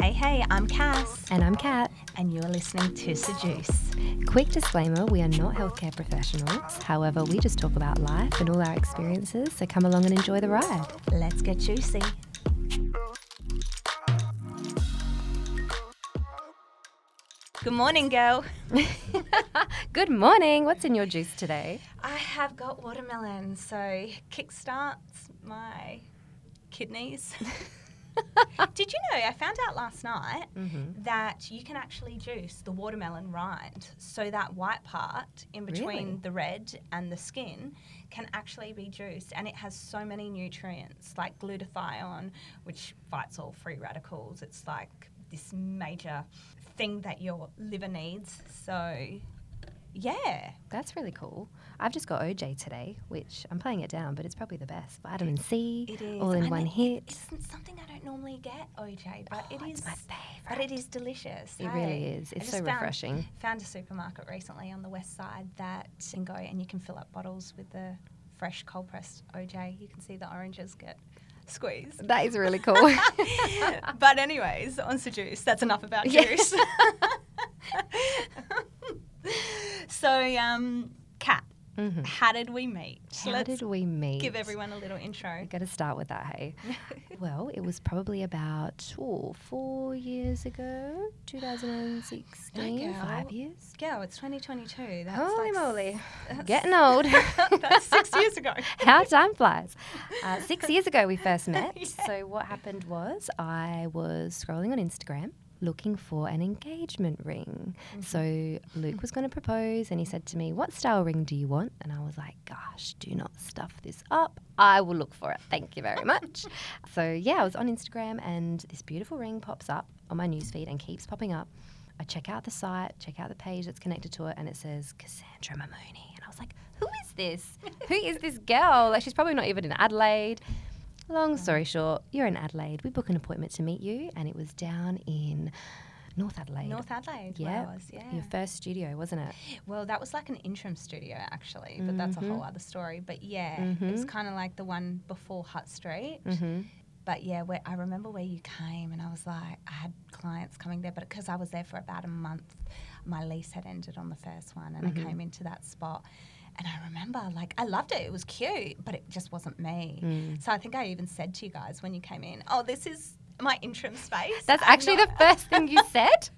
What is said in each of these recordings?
Hey, hey, I'm Cass, And I'm Kat. and you're listening to Sejuice. Quick disclaimer we are not healthcare professionals. However, we just talk about life and all our experiences, so come along and enjoy the ride. Let's get juicy. Good morning, girl. Good morning. What's in your juice today? I have got watermelon, so kickstarts my kidneys. Did you know? I found out last night Mm-hmm. that you can actually juice the watermelon rind, so that white part in between Really? the red and the skin can actually be juiced, and it has so many nutrients like glutathione, which fights all free radicals. It's like this major thing that your liver needs. So, yeah, That's really cool. I've just got OJ today, which I'm playing it down, but it's probably the best. Vitamin C, all in and one it- hit. It's something I normally get, OJ, but Oh, it is my But it is delicious. It hey? really is. It's so found- refreshing. Found a supermarket recently on the west side that you can go and you can fill up bottles with the fresh cold pressed OJ. You can see the oranges get squeezed. That is really cool. but anyways, on to juice. that's enough about juice. so, um, Mhm. how did we meet? How Let's did we meet? give everyone a little intro. Got to start with that, hey. well, it was probably about oh, four years ago, 2016, five years. Girl, it's 2022. That's Holy like moly, that's- getting old. That's six years ago. How time flies. Uh, six years ago, we first met. Yeah. So, what happened was I was scrolling on Instagram looking for an engagement ring. Mm-hmm. So, Luke was going to propose and he said to me, What style ring do you want? And I was like, Gosh, do not stuff this up. I will look for it. Thank you very much. so, yeah, I was on Instagram and this beautiful ring pops up on my newsfeed and keeps popping up. I check out the site, check out the page that's connected to it, and it says Cassandra Mamoni. And I was like, who is this? who is this girl? Like, she's probably not even in Adelaide. Long story short, you're in Adelaide. We book an appointment to meet you, and it was down in North Adelaide. North Adelaide, yeah, was, yeah. your first studio, wasn't it? Well, that was like an interim studio actually, but that's a Mm-hmm. whole other story. But yeah, it was kind of like the one before Hutt Street. Mm-hmm. But yeah, where I remember where you came, and I was like, I had clients coming there, but because I was there for about a month, my lease had ended on the first one, and Mm-hmm. I came into that spot. And I remember, like, I loved it. It was cute, but it just wasn't me. Mm. So I think I even said to you guys when you came in, "Oh, this is my interim space." That's I'm actually not- the first thing you said.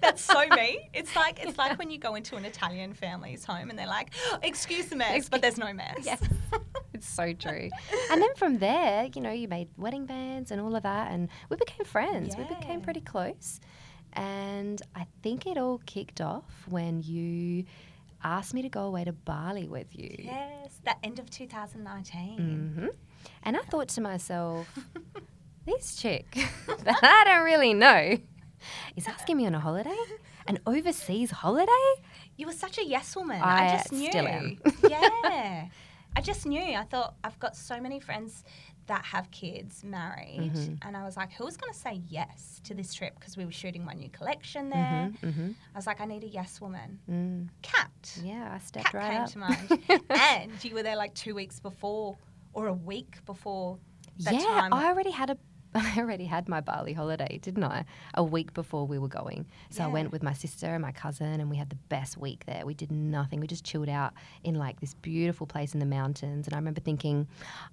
That's so me. It's like it's like when you go into an Italian family's home and they're like, "Excuse the mess," but there's no mess. Yes. It's so true. And then from there, you know, you made wedding bands and all of that, and we became friends. We became pretty close. And I think it all kicked off when you asked me to go away to Bali with you. Yes, the end of 2019. hmm And I thought to myself, this chick that I don't really know is asking me on a holiday, an overseas holiday. You were such a yes woman. I I, just knew. still am. yeah, I just knew. I thought I've got so many friends that have kids married, Mm-hmm. and I was like, who's going to say yes to this trip because we were shooting my new collection there. Mm-hmm. I was like, I need a yes woman. Mm. Kat. Yeah, I stepped Kat right came up. to mind. and you were there like two weeks before or a week before yeah, time. I already had a I already had my Bali holiday, didn't I? A week before we were going. So I went with my sister and my cousin and we had the best week there. We did nothing. We just chilled out in like this beautiful place in the mountains. And I remember thinking,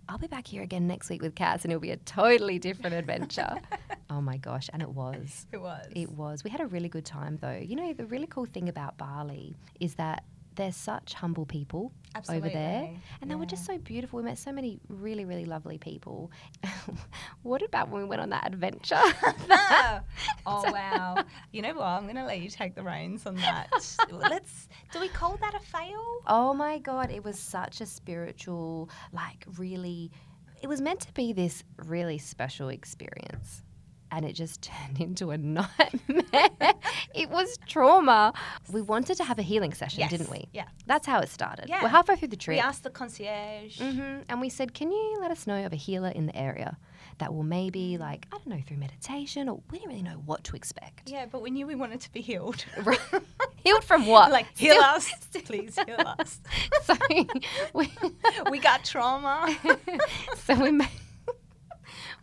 I'll be back here again next week with Cass and it'll be a totally different adventure. oh my gosh, and it was. it was. It was. We had a really good time though. You know, the really cool thing about Bali is that they're such humble people over there. Absolutely, And they were just so beautiful. We met so many really, really lovely people. what about when we went on that adventure? oh wow! You know what? I'm going to let you take the reins on that. Let's. Do we call that a fail? oh my God, it was such a spiritual, like, really, it was meant to be this really special experience. And it just turned into a nightmare. it was trauma. We wanted to have a healing session, Yes, didn't we? yeah. That's how it started. Yeah. We're halfway through the trip. We asked the concierge. hmm And we said, can you let us know of a healer in the area that will maybe, like, I don't know, through meditation, or we didn't really know what to expect. Yeah, but we knew we wanted to be healed. Healed from what? like heal Still- us, please heal us. so we, we got trauma. so we made,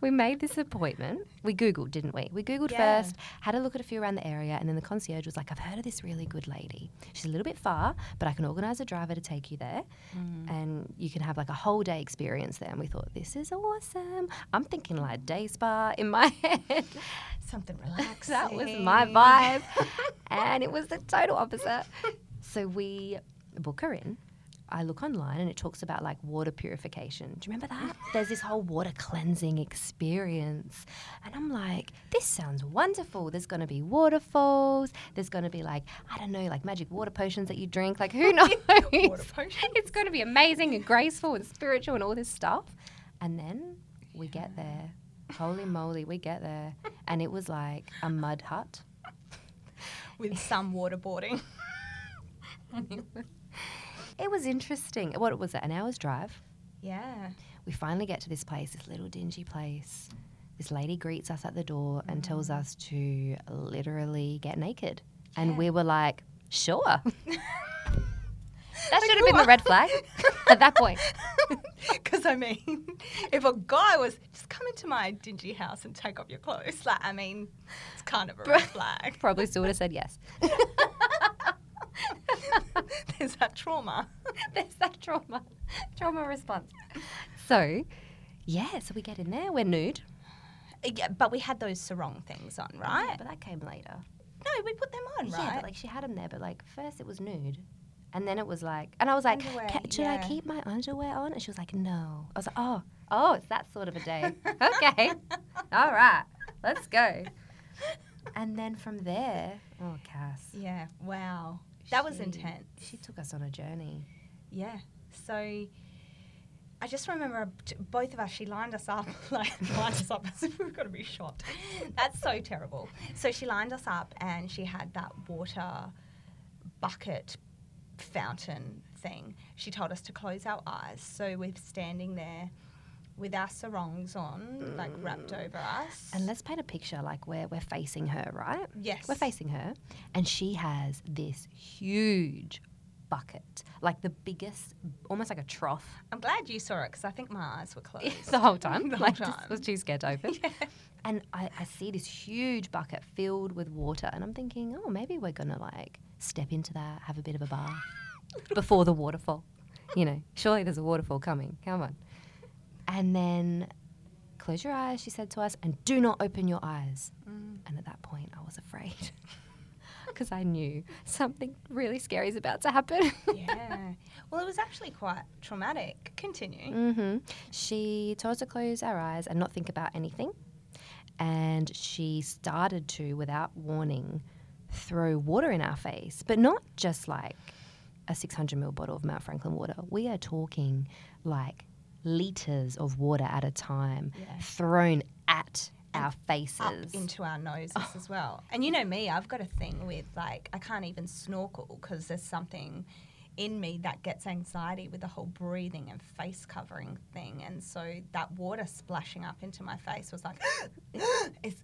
we made this appointment. We Googled, didn't we? We Googled Yeah. first, had a look at a few around the area, and then the concierge was like, I've heard of this really good lady. She's a little bit far, but I can organise a driver to take you there. Mm. And you can have like a whole day experience there. And we thought, this is awesome. I'm thinking like day spa in my head. Something relaxing. that was my vibe. and it was the total opposite. So we book her in. I look online and it talks about like water purification. Do you remember that? There's this whole water cleansing experience. And I'm like, this sounds wonderful. There's going to be waterfalls. There's going to be like, I don't know, like magic water potions that you drink. Like, who knows? Water potions. it's going to be amazing and graceful and spiritual and all this stuff. And then we get there. Holy moly, we get there. And it was like a mud hut. With some waterboarding. It was interesting. What was it? An hour's drive. Yeah. We finally get to this place, this little dingy place. This lady greets us at the door and tells mm. us to literally get naked. And Yeah. we were like, sure. that should have been the red flag at that point. Because I mean, if a guy was just come into my dingy house and take off your clothes, like I mean, it's kind of a red flag. Probably still would have said yes. There's that trauma. There's that trauma, trauma response. So, yeah, so we get in there, we're nude. Yeah, but we had those sarong things on, right? Yeah, but that came later. No, we put them on, right? Yeah, but like she had them there, but like first it was nude. And then it was like, and I was like, Underwear, "Ca- should I keep my underwear on? And she was like, no. I was like, oh, oh, it's that sort of a day. okay. All right. Let's go. And then from there, oh, Cass. yeah. Wow. That was she- intense. She took us on a journey. Yeah. So I just remember both of us, she lined us up, like lined us up as if we were going to be shot. That's so terrible. So she lined us up and she had that water bucket fountain thing. She told us to close our eyes. So we're standing there with our sarongs on, like wrapped mm. over us. And let's paint a picture like we're, we're facing her, right? yes. We're facing her, and she has this huge bucket, like the biggest, almost like a trough I'm glad you saw it because I think my eyes were closed. the whole time. The whole like, just time. was too scared to open. And I, I see this huge bucket filled with water, and I'm thinking, oh, maybe we're gonna like step into that, have a bit of a bath before the waterfall. You know, surely there's a waterfall coming. Come on. And then close your eyes, she said to us, and do not open your eyes. Mm. And at that point, I was afraid because I knew something really scary is about to happen. yeah. Well, it was actually quite traumatic. Continue. hmm She told us to close our eyes and not think about anything. And she started to, without warning, throw water in our face, but not just like a 600 ml bottle of Mount Franklin water. We are talking like liters of water at a time Yeah. thrown at our Up faces. into our noses oh. as well. And you know me, I've got a thing with like, I can't even snorkel because there's something in me that gets anxiety with the whole breathing and face covering thing. And so that water splashing up into my face was like,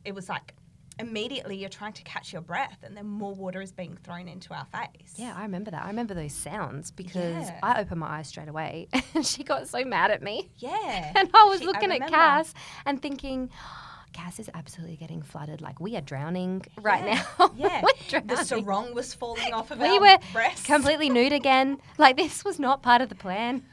it was like immediately you're trying to catch your breath and then more water is being thrown into our face. Yeah, I remember that. I remember those sounds because Yeah. I opened my eyes straight away and she got so mad at me. Yeah. And I was She- looking at. Cass and thinking, Cass is absolutely getting flooded. Like we are drowning right Yeah. now. Yeah. The sarong was falling off of we our were breasts. completely nude again. Like this was not part of the plan.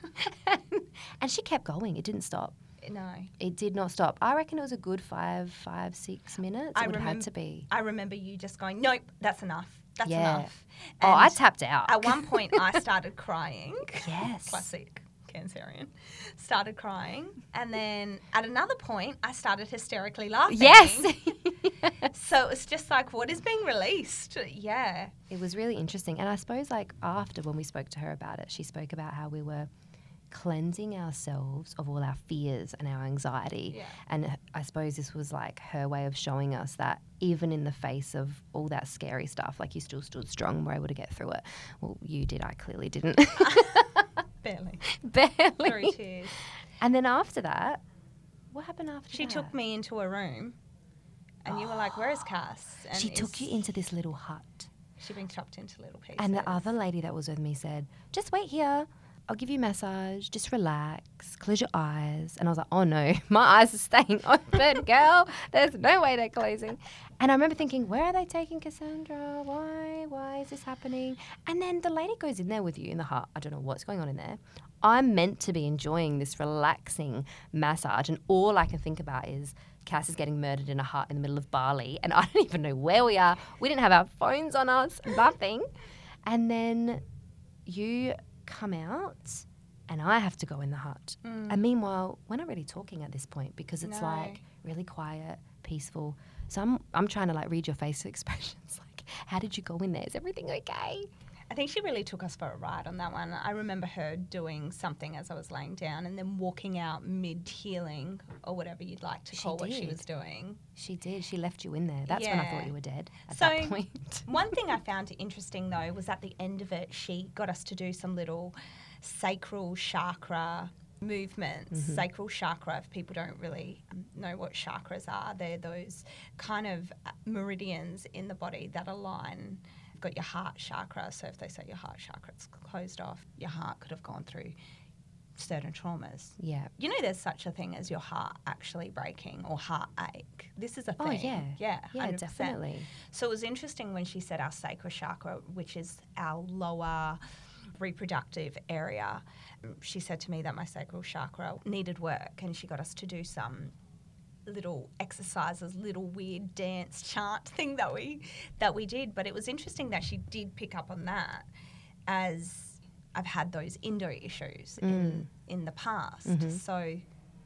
and she kept going. It didn't stop. No. It did not stop. I reckon it was a good five, five, six minutes. I it would have remem- had to be. I remember you just going, nope, that's enough. That's Yeah. enough. Oh, I tapped out. At one point, I started crying. Yes. Classic Cancerian. Started crying. And then at another point, I started hysterically laughing. Yes. So it was just like, what is being released? Yeah. It was really interesting. And I suppose, like, after when we spoke to her about it, she spoke about how we were cleansing ourselves of all our fears and our anxiety. Yeah. And I suppose this was like her way of showing us that even in the face of all that scary stuff, like you still stood strong and were able to get through it. Well, you did. I clearly didn't. Barely. Barely. Through tears. And then after that, what happened after She that? took me into a room. And you were like, where is Cass? And She took you into this little hut. She being chopped into little pieces. And the other lady that was with me said, just wait here. I'll give you a massage, just relax, close your eyes. And I was like, oh no, my eyes are staying open, girl. There's no way they're closing. And I remember thinking, where are they taking Cassandra? Why? Why is this happening? And then the lady goes in there with you in the heart. I don't know what's going on in there. I'm meant to be enjoying this relaxing massage, and all I can think about is Cass is getting murdered in a hut in the middle of Bali, and I don't even know where we are. We didn't have our phones on us, nothing. And then you come out and I have to go in the hut. Mm. And meanwhile, we're not really talking at this point because it's No. like really quiet, peaceful. So I'm I'm trying to like read your face expressions. Like, how did you go in there? Is everything okay? I think she really took us for a ride on that one. I remember her doing something as I was laying down and then walking out mid healing or whatever you'd like to She call what she did. was doing. She did. She left you in there. That's when I thought you were dead at So- that point. One thing I found interesting though was at the end of it, she got us to do some little sacral chakra movements. Sacral chakra, if people don't really um, know what chakras are, they're those kind of uh, meridians in the body that align. Got your heart chakra, so if they say your heart chakra's closed off, your heart could have gone through certain traumas. yeah. You know, there's such a thing as your heart actually breaking or heartache. This is a thing. Oh thing. yeah. yeah, Yeah, 100%. definitely. So it was interesting when she said our sacral chakra, which is our lower reproductive area. She said to me that my sacral chakra needed work, and she got us to do some little exercises, little weird dance chant thing that we that we did. But it was interesting that she did pick up on that as I've had those endo issues in in the past. So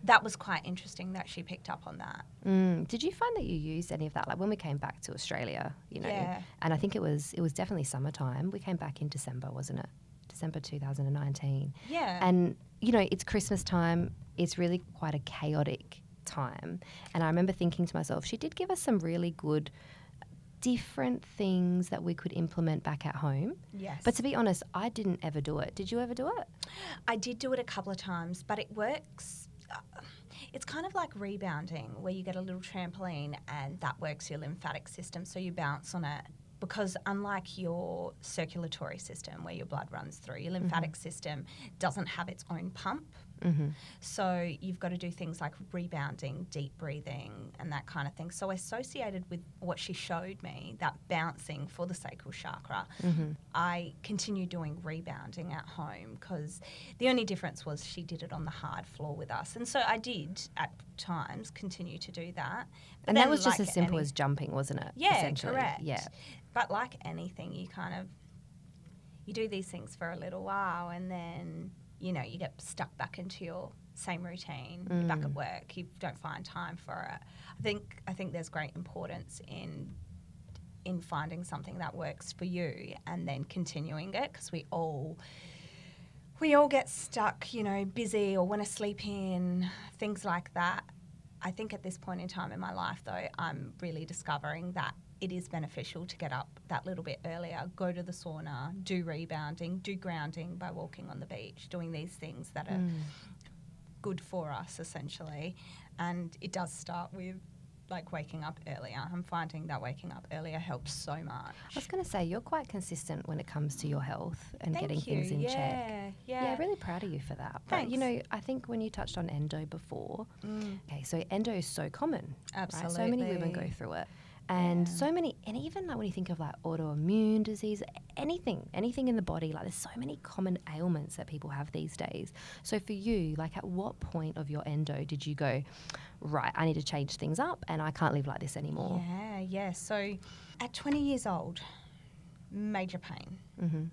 that was quite interesting that she picked up on that. Mm. Did you find that you used any of that? Like when we came back to Australia, you know, Yeah. and I think it was it was definitely summertime. We came back in December, wasn't it? December 2019. Yeah. And you know, it's Christmas time. It's really quite a chaotic time. And I remember thinking to myself, she did give us some really good different things that we could implement back at home. yes. But to be honest, I didn't ever do it. Did you ever do it? I did do it a couple of times, but it works. uh, It's kind of like rebounding, where you get a little trampoline and that works your lymphatic system, so you bounce on it. Because unlike your circulatory system, where your blood runs through, your lymphatic system doesn't have its own pump. Mm-hmm. So you've got to do things like rebounding, deep breathing, and that kind of thing. So associated with what she showed me, that bouncing for the sacral chakra, I continued doing rebounding at home because the only difference was she did it on the hard floor with us, and so I did at times continue to do that. But And that was just like as simple any- as jumping, wasn't it? yeah, essentially? correct. Yeah. But like anything, you kind of you do these things for a little while, and then you know you get stuck back into your same routine. You're back Mm. at work. You don't find time for it. I think I think there's great importance in in finding something that works for you and then continuing it because we all we all get stuck, you know, busy or want to sleep in, things like that. I think at this point in time in my life, though, I'm really discovering that it is beneficial to get up that little bit earlier, go to the sauna, do rebounding, do grounding by walking on the beach, doing these things that are good for us essentially. And it does start with like waking up earlier. I'm finding that waking up earlier helps so much. I was going to say, you're quite consistent when it comes to your health and Thank getting you. things in yeah, check. Yeah, Yeah, really proud of you for that. But you Thanks. know, I think when you touched on endo before, Mm, okay, so endo is so common. absolutely. Right? So many women go through it. And Yeah. so many, and even like when you think of like autoimmune disease, anything, anything in the body, like there's so many common ailments that people have these days. So for you, like at what point of your endo did you go, right, I need to change things up and I can't live like this anymore? Yeah, yeah. So at 20 years old, major pain. Mm-hmm.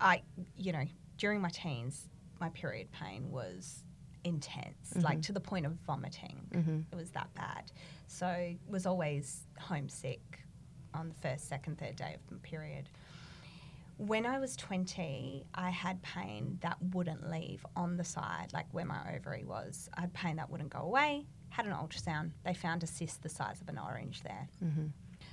I, you know, during my teens, my period pain was intense, like to the point of vomiting. Mm-hmm. It was that bad. So was always homesick on the first, second, third day of my period. When I was 20, I had pain that wouldn't leave on the side, like where my ovary was. I had pain that wouldn't go away. Had an ultrasound. They found a cyst the size of an orange there. Mm-hmm.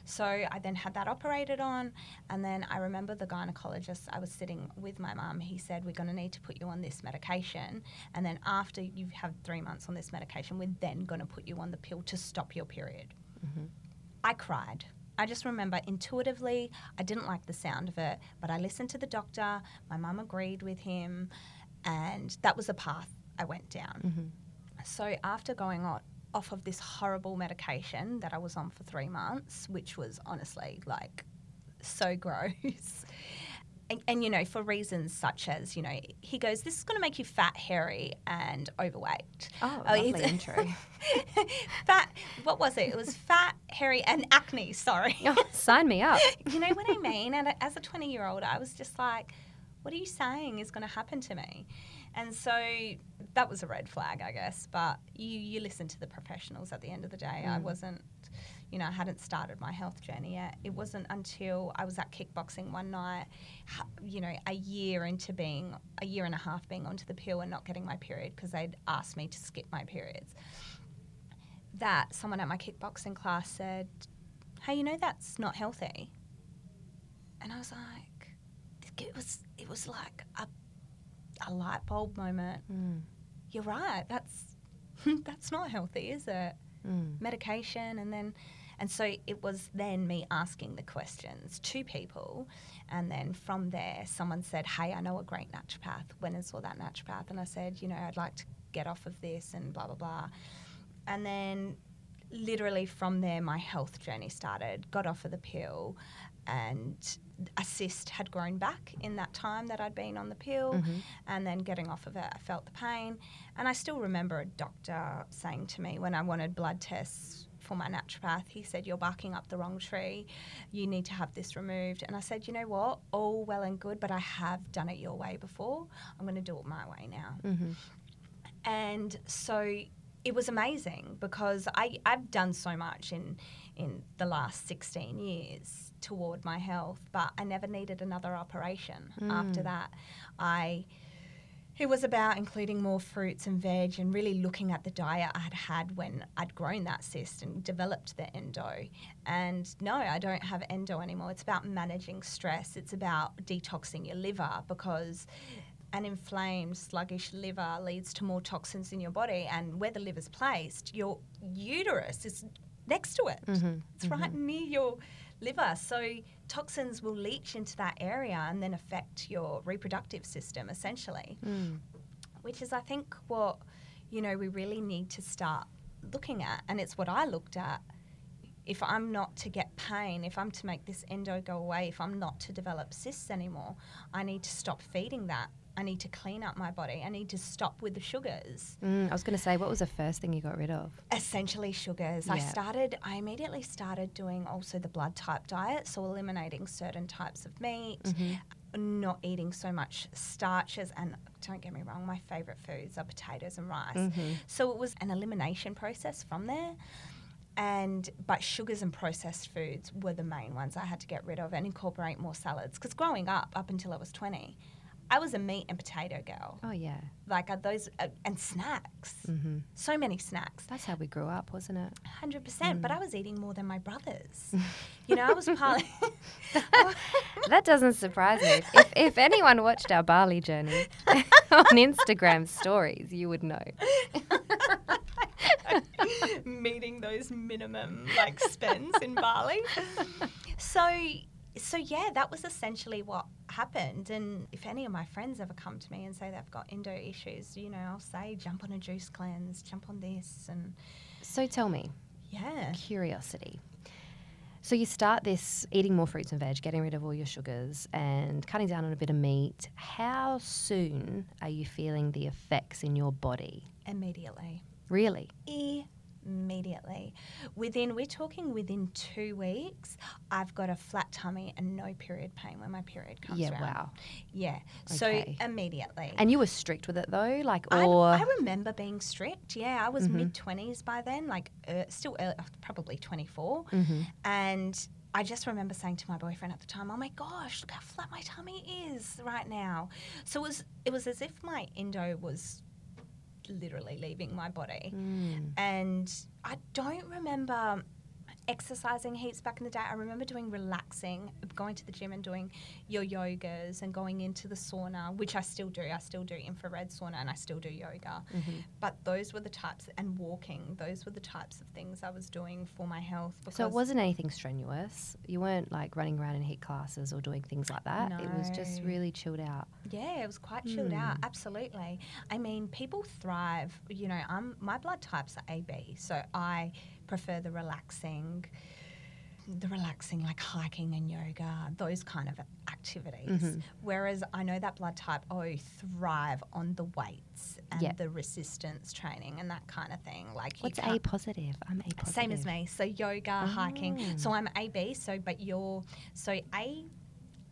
So I then had that operated on, and then I remember the gynecologist. I was sitting with my mum. He said, "We're going to need to put you on this medication, and then after you've had three months on this medication, we're then going to put you on the pill to stop your period." I cried. I just remember intuitively, I didn't like the sound of it, but I listened to the doctor. My mum agreed with him, And that was the path I went down. Mhm. So after going on off of this horrible medication that I was on for three months, which was honestly like so gross. And, and, you know, for reasons such as, you know, he goes, This is going to make you fat, hairy, and overweight. Oh, Oh, lovely intro. fat, what was it? It was fat, hairy, and acne, sorry. Oh, sign me up. you know what I mean? And as a 20 year old, I was just like, what are you saying is going to happen to me? And so that was a red flag, I guess. But you, you listen to the professionals at the end of the day. I Mm. wasn't, you know, I hadn't started my health journey yet. It wasn't until I was at kickboxing one night, you know, a year into being, a year and a half being onto the pill and not getting my period because they'd asked me to skip my periods, that someone at my kickboxing class said, hey, you know, that's not healthy. And I was like, it was it was like a, a light bulb moment. Mm, You're right. That's that's not healthy, is it? mm, Medication, and then and so it was then me asking the questions to people, and then from there, someone said, "Hey, I know a great naturopath. When and saw that naturopath." And I said, "You know, I'd like to get off of this," and blah blah blah. And then, literally from there, my health journey started. Got off of the pill, and a cyst had grown back in that time that I'd been on the pill. mhm. And then getting off of it, I felt the pain. And I still remember a doctor saying to me when I wanted blood tests for my naturopath, he said, You're barking up the wrong tree. You need to have this removed. And I said, You know what? All well and good, but I have done it your way before. I'm going to do it my way now. Mhm. And so it was amazing because I, I've done so much in in the last 16 years toward my health, but I never needed another operation after Mm. that. I it was about including more fruits and veg and really looking at the diet I'd had when I'd grown that cyst and developed the endo. And no, I don't have endo anymore. It's about managing stress. It's about detoxing your liver because an inflamed, sluggish liver leads to more toxins in your body. And where the liver's placed, your uterus is next to it. Mhm. It's right near your liver. So toxins will leach into that area and then affect your reproductive system essentially, Mm. which is, I think, what you know we really need to start looking at. And it's what I looked at. If I'm not to get pain, if I'm to make this endo go away, if I'm not to develop cysts anymore, I need to stop feeding that. I need to clean up my body. I need to stop with the sugars Mm, I was going to say, what was the first thing you got rid of? essentially sugars. I started, I immediately started doing also the blood type diet, so eliminating certain types of meat, Mhm. not eating so much starches, and don't get me wrong, my favourite foods are potatoes and rice. Mhm. So it was an elimination process from there. And but sugars and processed foods were the main ones I had to get rid of and incorporate more salads. Because growing up, up until I was twenty, I was a meat and potato girl. Oh, yeah. Like uh, those uh, and snacks, hmm so many snacks. That's how we grew up, wasn't it? Hundred percent, Mm. but I was eating more than my brothers. you know, I was part. That doesn't surprise me. If, if anyone watched our Bali journey on Instagram stories, you would know. meeting those minimum like spends in Bali. So so yeah, that was essentially what happened. And if any of my friends ever come to me and say they've got endo issues, you know, I'll say jump on a juice cleanse, jump on this, and So tell me, yeah. curiosity. So you start this eating more fruits and veg, getting rid of all your sugars, and cutting down on a bit of meat. How soon are you feeling the effects in your body? Immediately. Really? Immediately. Within, we're talking within two weeks, I've got a flat tummy and no period pain when my period comes yeah. around. Wow. Yeah. Okay. So immediately. And you were strict with it though, like, I, or I remember being strict. Yeah, I was Mhm. mid 20s by then, like uh, still early, probably 24. Mhm. And I just remember saying to my boyfriend at the time, "Oh my gosh, look how flat my tummy is right now." So it was it was as if my endo was literally leaving my body. Mm. And I don't remember exercising heaps back in the day. I remember doing relaxing, going to the gym and doing your yogas and going into the sauna, which I still do. I still do infrared sauna and I still do yoga. Mm-hmm. But those were the types, and walking, those were the types of things I was doing for my health. So it wasn't anything strenuous. You weren't like running around in HIIT classes or doing things like that. It was just really chilled out. Yeah, it was quite chilled out. Hmm. Absolutely. I mean, people thrive. You know, I'm my blood types are AB, so I prefer the relaxing, the relaxing like hiking and yoga, those kind of activities. Mhm. Whereas I know that blood type O thrive on the weights and Yep. the resistance training and that kind of thing. Like What's A positive? I'm A positive. same as me. So yoga, hiking. Oh. So I'm AB. So but you're so A.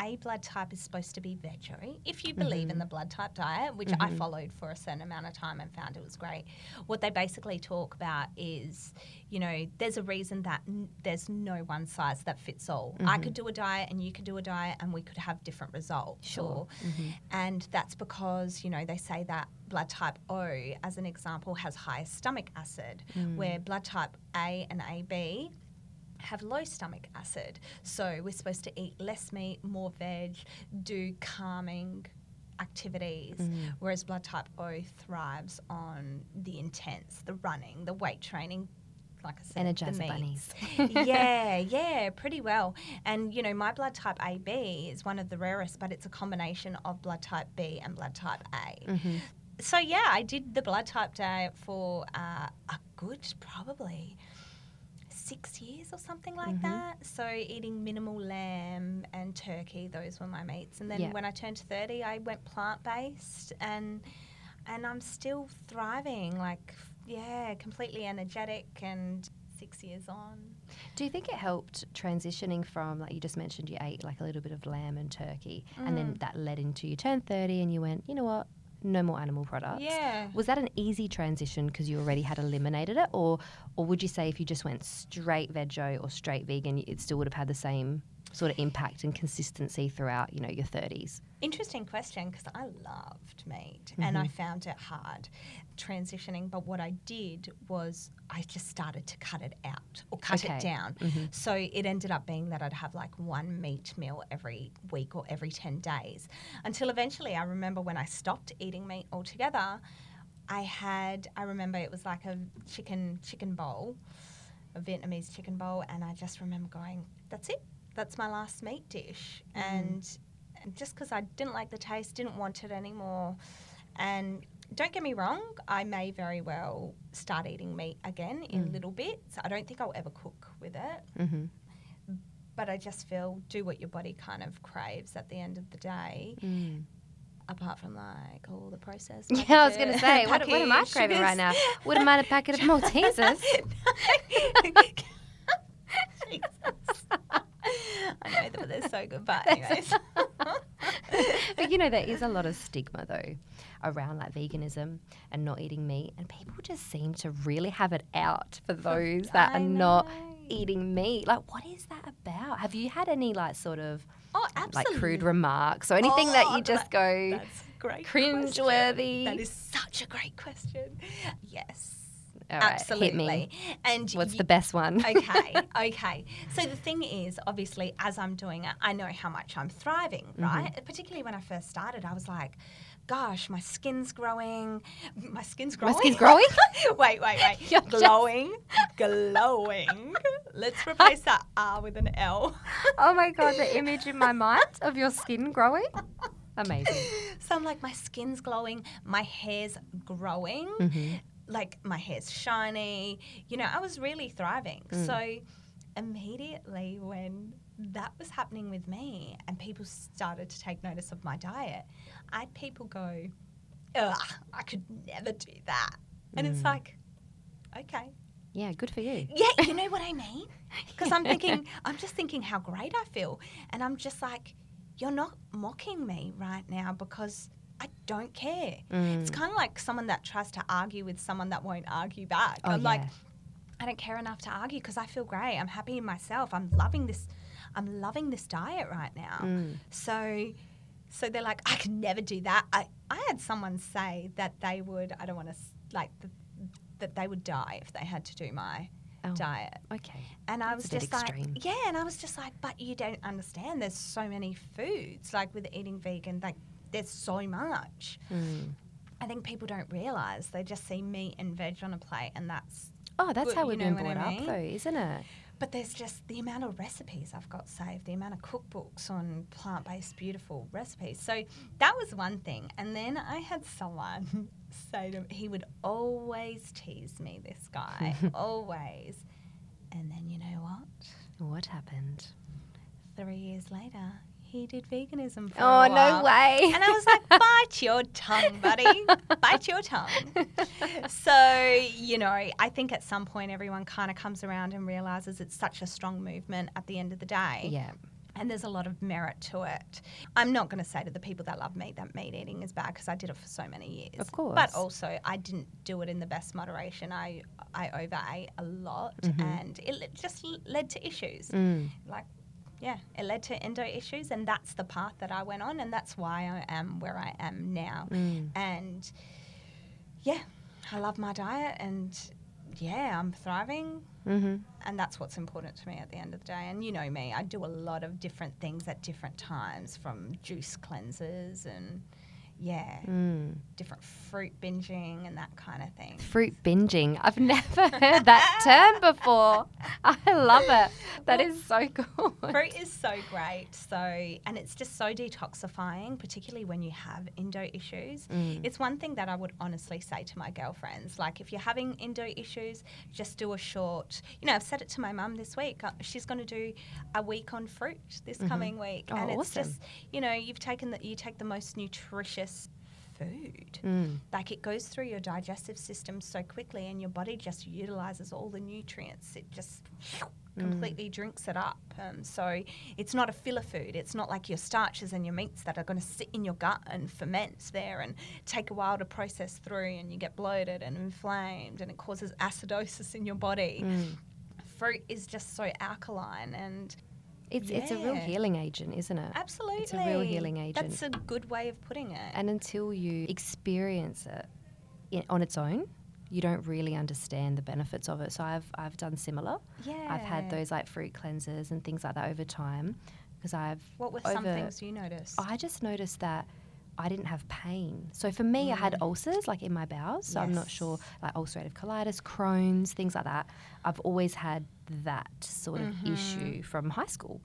A blood type is supposed to be vegetarian. If you mm-hmm. believe in the blood type diet, which I Mhm. followed for a certain amount of time and found it was great, what they basically talk about is, you know, there's a reason that n- there's no one size that fits all. I could mm-hmm. do a diet and you could do a diet and we could have different results. Sure. or- mm-hmm. and that's because, you know, they say that blood type O, as an example, has higher stomach acid, mm. where blood type A and AB have low stomach acid. So we're supposed to eat less meat, more veg, do calming activities, whereas blood type O thrives on the intense, the running, the weight training. Like I said, Energizer the bunnies. yeah, yeah, pretty well. And you know, my blood type AB is one of the rarest, but it's a combination of blood type B and blood type A. Mm-hmm. So yeah, I did the blood type day for uh, a good probably six years or something like Mm-hmm. that. So eating minimal lamb and turkey, those were my meats. And then Yeah. when I turned thirty, I went plant based, and and I'm still thriving. Like yeah, completely energetic and. Six years on. Do you think it helped transitioning from, like you just mentioned, you ate like a little bit of lamb and turkey, and then that led into you turned 30 and you went, you know what, no more animal products? Yeah. Was that an easy transition because you already had eliminated it? Or, or would you say if you just went straight veggie or straight vegan, it still would have had the same sort of impact and consistency throughout, you know, your 30s? Interesting question because I loved meat and Mm-hmm. I found it hard transitioning. But what I did was I just started to cut it out or cut Okay. it down. Mhm. So it ended up being that I'd have like one meat meal every week or every 10 days until eventually I remember when I stopped eating meat altogether. I had, I remember it was like a chicken chicken bowl, a Vietnamese chicken bowl, and I just remember going, "That's it. That's my last meat dish." And, and just because I didn't like the taste, didn't want it anymore, and don't get me wrong, I may very well start eating meat again in little bits. I don't think I'll ever cook with it, Mm-hmm. but I just feel do what your body kind of craves at the end of the day. Mm. Apart from like all the processed. Yeah, I was going to say, what, what am I craving right now? Wouldn't mind a packet of Maltesers. I know that they're so good, but anyways. but you know, there is a lot of stigma though around like veganism and not eating meat, and people just seem to really have it out for those that I are not eating meat. Like, what is that about? Have you had any like sort of oh, like crude remarks or anything that Oh, you just that- go That's great. cringeworthy? question. That is such a great question. Yes. All right, absolutely. hit me. And What's y- the best one? okay, okay. So the thing is, obviously, as I'm doing it, I know how much I'm thriving, Mm-hmm. right? Particularly when I first started, I was like, gosh, my skin's growing. My skin's growing. My skin's growing? wait, wait, wait. You're just- glowing, glowing. Let's replace that R with an L. oh my god, the image in my mind of your skin growing. Amazing. So I'm like, my skin's glowing, my hair's growing, Mm-hmm. Like my hair's shiny. You know, I was really thriving. Mm. So immediately when that was happening with me and people started to take notice of my diet, I had people go, Ugh, I could never do that. And it's Mm. like, okay. Yeah, good for you. Yeah, you know what I mean? Because I'm thinking, I'm just thinking how great I feel. And I'm just like, you're not mocking me right now because I don't care. It's Mm. kind of like someone that tries to argue with someone that won't argue back. Oh, I'm like. I don't care enough to argue because I feel great. I'm happy in myself. I'm loving this. I'm loving this diet right now. Mm. So, so they're like, I can never do that. I, I had someone say that they would. I don't want to like th- that they would die if they had to do my Oh. diet. Okay. And I was just like, extreme. yeah, and I was just like, but you don't understand. There's so many foods. Like with eating vegan, like there's so much. Mm. I think people don't realize. They just see meat and veg on a plate, and that's. Oh, that's Good, how we've know been brought I up, mean? though, isn't it? But there's just the amount of recipes I've got saved, the amount of cookbooks on plant based, beautiful recipes. So that was one thing. And then I had someone say to me, he would always tease me, this guy, always. And then you know what? What happened? Three years later, he did veganism for Oh, no way. And I was like, bite your tongue, buddy. bite your tongue. So, you know, I think at some point everyone kind of comes around and realizes it's such a strong movement at the end of the day. Yeah. And there's a lot of merit to it. I'm not going to say to the people that love meat that meat eating is bad because I did it for so many years. Of course. But also, I didn't do it in the best moderation. I I overate a lot, and it just led to issues. Mm. Like, yeah, it led to endo issues, and that's the path that I went on, and that's why I am where I am now. Mm. And yeah, I love my diet, and yeah, I'm thriving Mm-hmm. and that's what's important to me at the end of the day. And you know me, I do a lot of different things at different times, from juice cleanses and yeah, Mm. different fruit binging and that kind of thing. Fruit binging. I've never heard that term before. I love it. That is so cool. Fruit is so great. So, and it's just so detoxifying, particularly when you have endo issues. Mm. It's one thing that I would honestly say to my girlfriends like, if you're having endo issues, just do a short, you know, I've said it to my mum this week. Uh, She's going to do a week on fruit this coming week. Oh, and it's awesome. just, you know, you've taken the, you take the most nutritious food. Mm. Like it goes through your digestive system so quickly, and your body just utilizes all the nutrients. It just completely drinks it up. Um, so it's not a filler food. It's not like your starches and your meats that are going to sit in your gut and ferment there and take a while to process through, and you get bloated and inflamed, and it causes acidosis in your body. Mm. Fruit is just so alkaline and It's it's a real healing agent, isn't it? absolutely It's a real healing agent. That's a good way of putting it. And until you experience it in, on its own, you don't really understand the benefits of it. So I've I've done similar. yeah, I've had those like fruit cleansers and things like that over time because I've What were some over- things you noticed? I just noticed that I didn't have pain. So for me, I had ulcers like in my bowels. So I'm not sure, Mm. Like ulcerative colitis, Crohn's, things like that. I've always had that sort of Mm-hmm. issue from high school.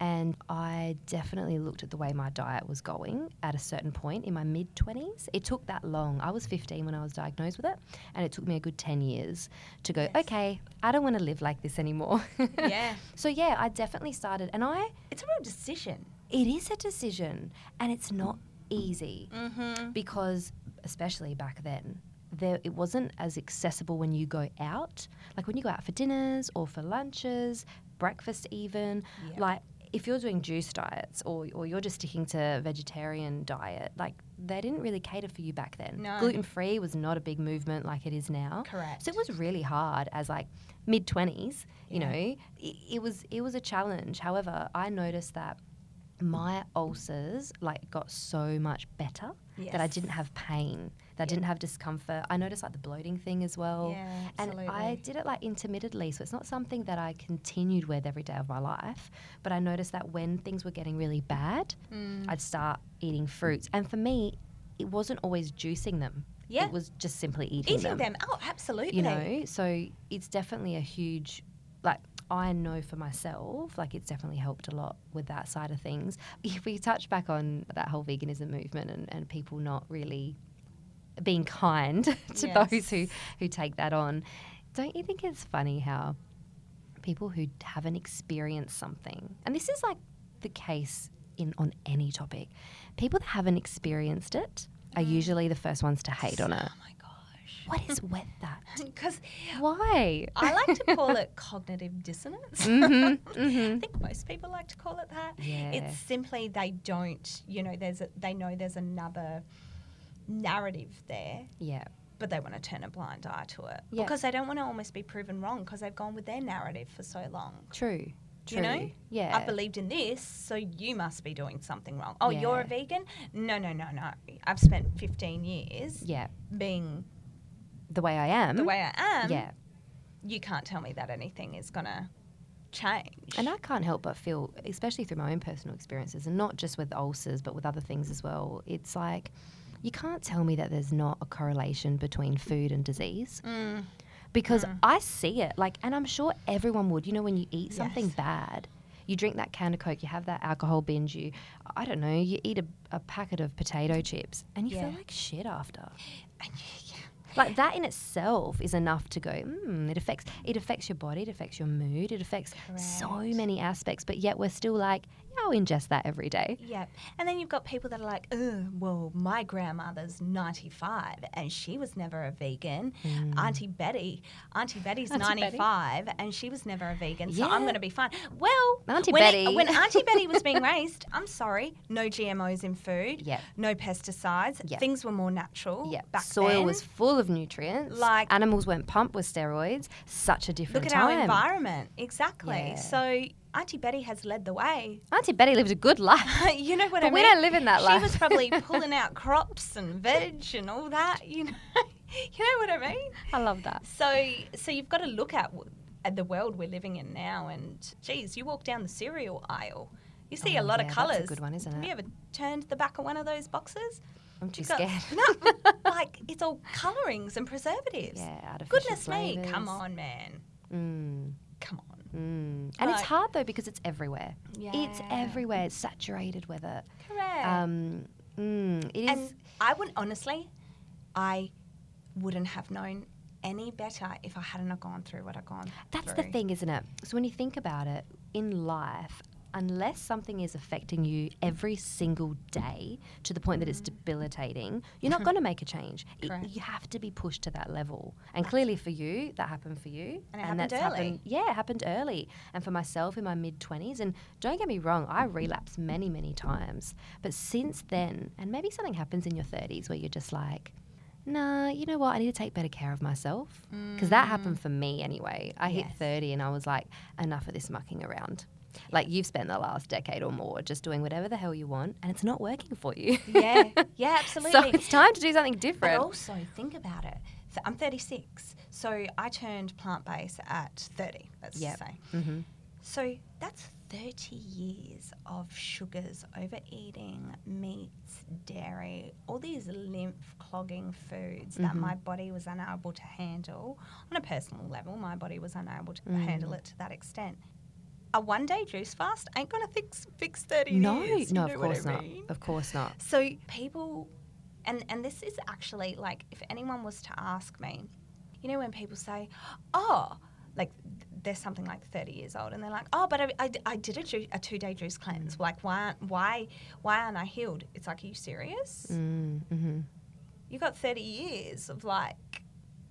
And I definitely looked at the way my diet was going at a certain point in my mid 20s. It took that long. I was 15 when I was diagnosed with it. And it took me a good 10 years to go, Yes. okay, I don't want to live like this anymore. yeah, so yeah, I definitely started. And I, it's a real decision. it is a decision and it's not easy Mm-hmm. because especially back then there it wasn't as accessible when you go out like when you go out for dinners or for lunches breakfast even Yep. like if you're doing juice diets or, or you're just sticking to vegetarian diet like they didn't really cater for you back then No. gluten free was not a big movement like it is now Correct. so it was really hard as like mid 20s you know it, it was it was a challenge however i noticed that my ulcers like got so much better that I didn't have pain, that I didn't have discomfort. I noticed like the bloating thing as well. Yeah, And I did it like intermittently, so it's not something that I continued with every day of my life. But I noticed that when things were getting really bad, Mm. I'd start eating fruits. And for me, it wasn't always juicing them. Yeah. It was just simply eating, Eating them. Oh, absolutely. you know so it's definitely a huge like i know for myself like it's definitely helped a lot with that side of things. If we touch back on that whole veganism movement and, and people not really being kind to those who who take that on don't you think it's funny how people who haven't experienced something and this is like the case in on any topic people that haven't experienced it are mm. usually the first ones to hate on it. Oh gosh. what is with that Because why? I like to call it cognitive dissonance. Mhm, I mhm. think most people like to call it that. Yeah. It's simply they don't, you know, there's a, they know there's another narrative there, Yeah. but they want to turn a blind eye to it Yeah. because they don't want to almost be proven wrong because they've gone with their narrative for so long. True. True. You know? Yeah. I believed in this, so you must be doing something wrong. Oh, you're a vegan? No, no, no, no. I've spent 15 years yeah. being The way I am. the way I am. Yeah. you can't tell me that anything is going to change. And I can't help but feel, especially through my own personal experiences, and not just with ulcers, but with other things as well. It's like you can't tell me that there's not a correlation between food and disease. Mm. Because I see it, like, and I'm sure everyone would. You know, when you eat something Yes. bad, you drink that can of Coke, you have that alcohol binge, you, I don't know, you eat a, a packet of potato chips, and you feel like shit after. And yeah. Like that in itself is enough to go. Mm, it affects it affects your body. It affects your mood. It affects so many aspects. But yet we're still like, yeah, I'll ingest that every day. Yep. And then you've got people that are like, oh, well, my grandmother's 95 and she was never a vegan. Auntie Betty, Auntie Betty's Mm. Auntie Betty. 95 and she was never a vegan, so I'm going to be fine. Well, Auntie when, Betty. when Auntie Betty was being raised, I'm sorry, no GMOs in food, Yep. no pesticides. Yep. Things were more natural. Yeah, Back then. soil then. was full of nutrients. Like- animals weren't pumped with steroids. Such a different Look at time. our environment. Exactly. Yeah. So Auntie Betty has led the way. Auntie Betty lived a good life. you know what But I we don't live in that she life. She was probably pulling out crops and veg and all that. You know, you know what I mean. I love that. So, so you've got to look at, at the world we're living in now. And geez, you walk down the cereal aisle, you see Oh, a lot yeah, of that's a colours. good one, isn't it? Have you ever turned the back of one of those boxes? I'm too got- scared. no, like it's all colourings and preservatives. yeah, artificial Goodness me, come on, man, Mm. Mm. And it's hard though because it's everywhere. It's everywhere. It's saturated with it. Correct. Um, mm, it is. And I would honestly, I wouldn't have known any better if I hadn't have gone through what I've gone through. That's through. the thing, isn't it? So when you think about it, in life, unless something is affecting you every single day to the point that it's mm. debilitating, you're not going to make a change. It- you have to be pushed to that level. And clearly for you, that happened for you. And it happened that's early. happened yeah, it happened early. And for myself in my mid 20s, and don't get me wrong, I relapsed many, many times. But since then, and maybe something happens in your 30s where you're just like, nah, you know what? I need to take better care of myself. Because that happened mm. for me anyway. I hit 30 and I was like, enough of this mucking around. Like you've spent the last decade or more just doing whatever the hell you want and it's not working for you. yeah, yeah, absolutely. so it's time to do something But different. also think about it. I'm 36, so I turned plant based at 30. Let's Yep. say. hmm So that's 30 years of sugars, overeating, meats, dairy, all these lymph clogging foods that my body was unable to handle. On a personal level, my body was unable to handle it to that extent. A one day juice fast ain't going to fix, fix 30 No, years. no, know of course I not. mean? Of course not. So people, and and this is actually like if anyone was to ask me, you know, when people say, "Oh," like th- they're something like thirty years old, and they're like, "Oh, but I, I, I did a, ju- a two day juice cleanse. Like, why aren't- why why aren't I healed?" It's like, are you serious? Mm-hmm. You got thirty years of like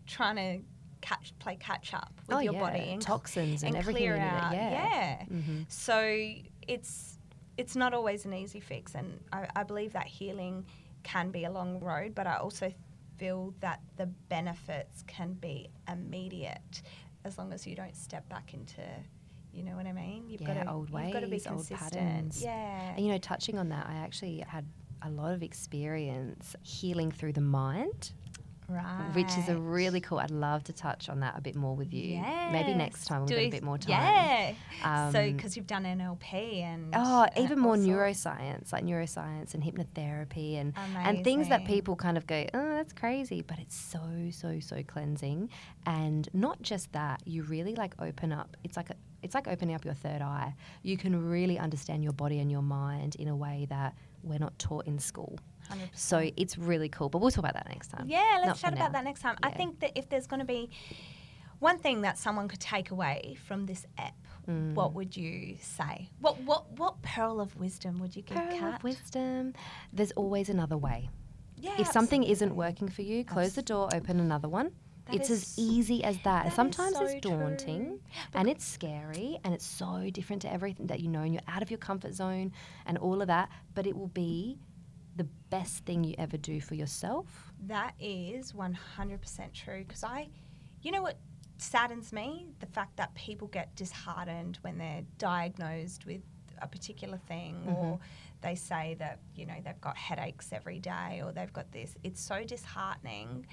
trying to catch play catch up with Oh, your yeah. body and Toxins and, everything clear out. Yeah. yeah. Mhm. So it's it's not always an easy fix, and I, I believe that healing can be a long road, but I also feel that the benefits can be immediate as long as you don't step back into, you know what I mean? You've Yeah, got to old you've got to be ways, old consistent. patterns. Yeah. And you know, touching on that, I actually had a lot of experience healing through the mind. Right. which is a really cool. I'd love to touch on that a bit more with you. Maybe next time we'll Do get a bit more time. Yeah. so Um, because you've done NLP and Oh, uh, even more neuroscience, like neuroscience and hypnotherapy and and things that people kind of go, oh, that's crazy, but it's so so so cleansing. And not just that, you really like open up. It's like a, it's like opening up your third eye. You can really understand your body and your mind in a way that we're not taught in school. 100%. So it's really cool. But we'll talk about that next time. Yeah, let's for chat about now. that next time. I think that if there's going to be one thing that someone could take away from this app, Mm. what would you say? What what what pearl of wisdom would you give Pearl Kat? of wisdom. There's always another way. Yeah, if something isn't working for you, close the door, open another one. That it's as easy as that. that Sometimes so it's daunting true. and it's scary and it's so different to everything that you know and you're out of your comfort zone and all of that, but it will be the best thing you ever do for yourself. That is 100% true because I, you know what saddens me? The fact that people get disheartened when they're diagnosed with a particular thing mm-hmm. or they say that, you know, they've got headaches every day or they've got this. It's so disheartening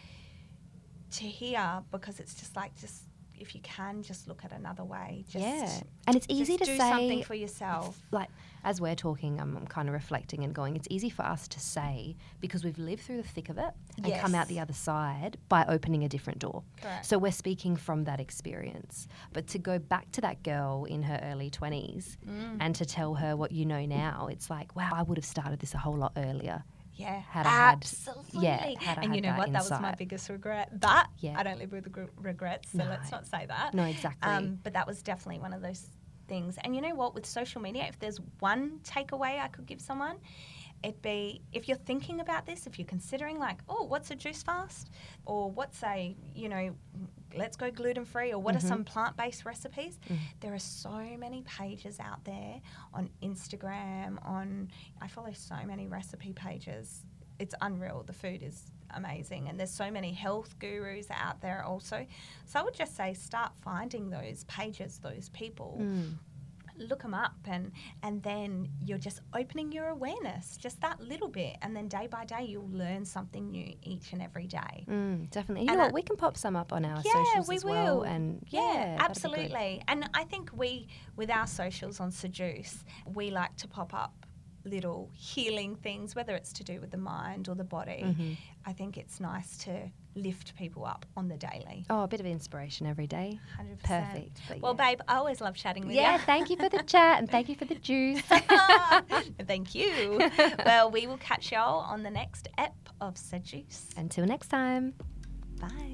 to hear because it's just like, just, if you can, just look at another way. Just, yeah, and it's easy just to do say something for yourself. like as we're talking, I'm, I'm kind of reflecting and going. It's easy for us to say because we've lived through the thick of it and come out the other side by opening a different door. Correct. So we're speaking from that experience. But to go back to that girl in her early 20s Mm. and to tell her what you know now, it's like, wow, I would have started this a whole lot earlier. Yeah, had I had- absolutely. yeah, had I and you know what? That was my biggest regret. But Yeah. I don't live with regrets, so let's not say that. No, exactly. Um, but that was definitely one of those things. And you know what? With social media, if there's one takeaway I could give someone, it'd be if you're thinking about this, if you're considering like, oh, what's a juice fast, or what's a, you know, let's go gluten free, or what are some plant based recipes? There are so many pages out there on Instagram. On I follow so many recipe pages. It's unreal. The food is amazing, and there's so many health gurus out there also. So I would just say start finding those pages, those people. Mm. Look them up, and and then you're just opening your awareness, just that little bit, and then day by day you'll learn something new each and every day. Mm, definitely. You And know I- We can pop some up on our Yeah, socials we as well. will. And Yeah, yeah, that'd be good. absolutely. And I think we, with our socials on Sejuice, we like to pop up little healing things, whether it's to do with the mind or the body. Mm-hmm. I think it's nice to lift people up on the daily. Oh, a bit of inspiration every day. 100%. Perfect. Well, yeah. babe, I always love chatting with Yeah, you. Yeah, thank you for the chat and thank you for the juice. Thank you. well, we will catch y'all on the next ep of Sejuice. Until next time. Bye.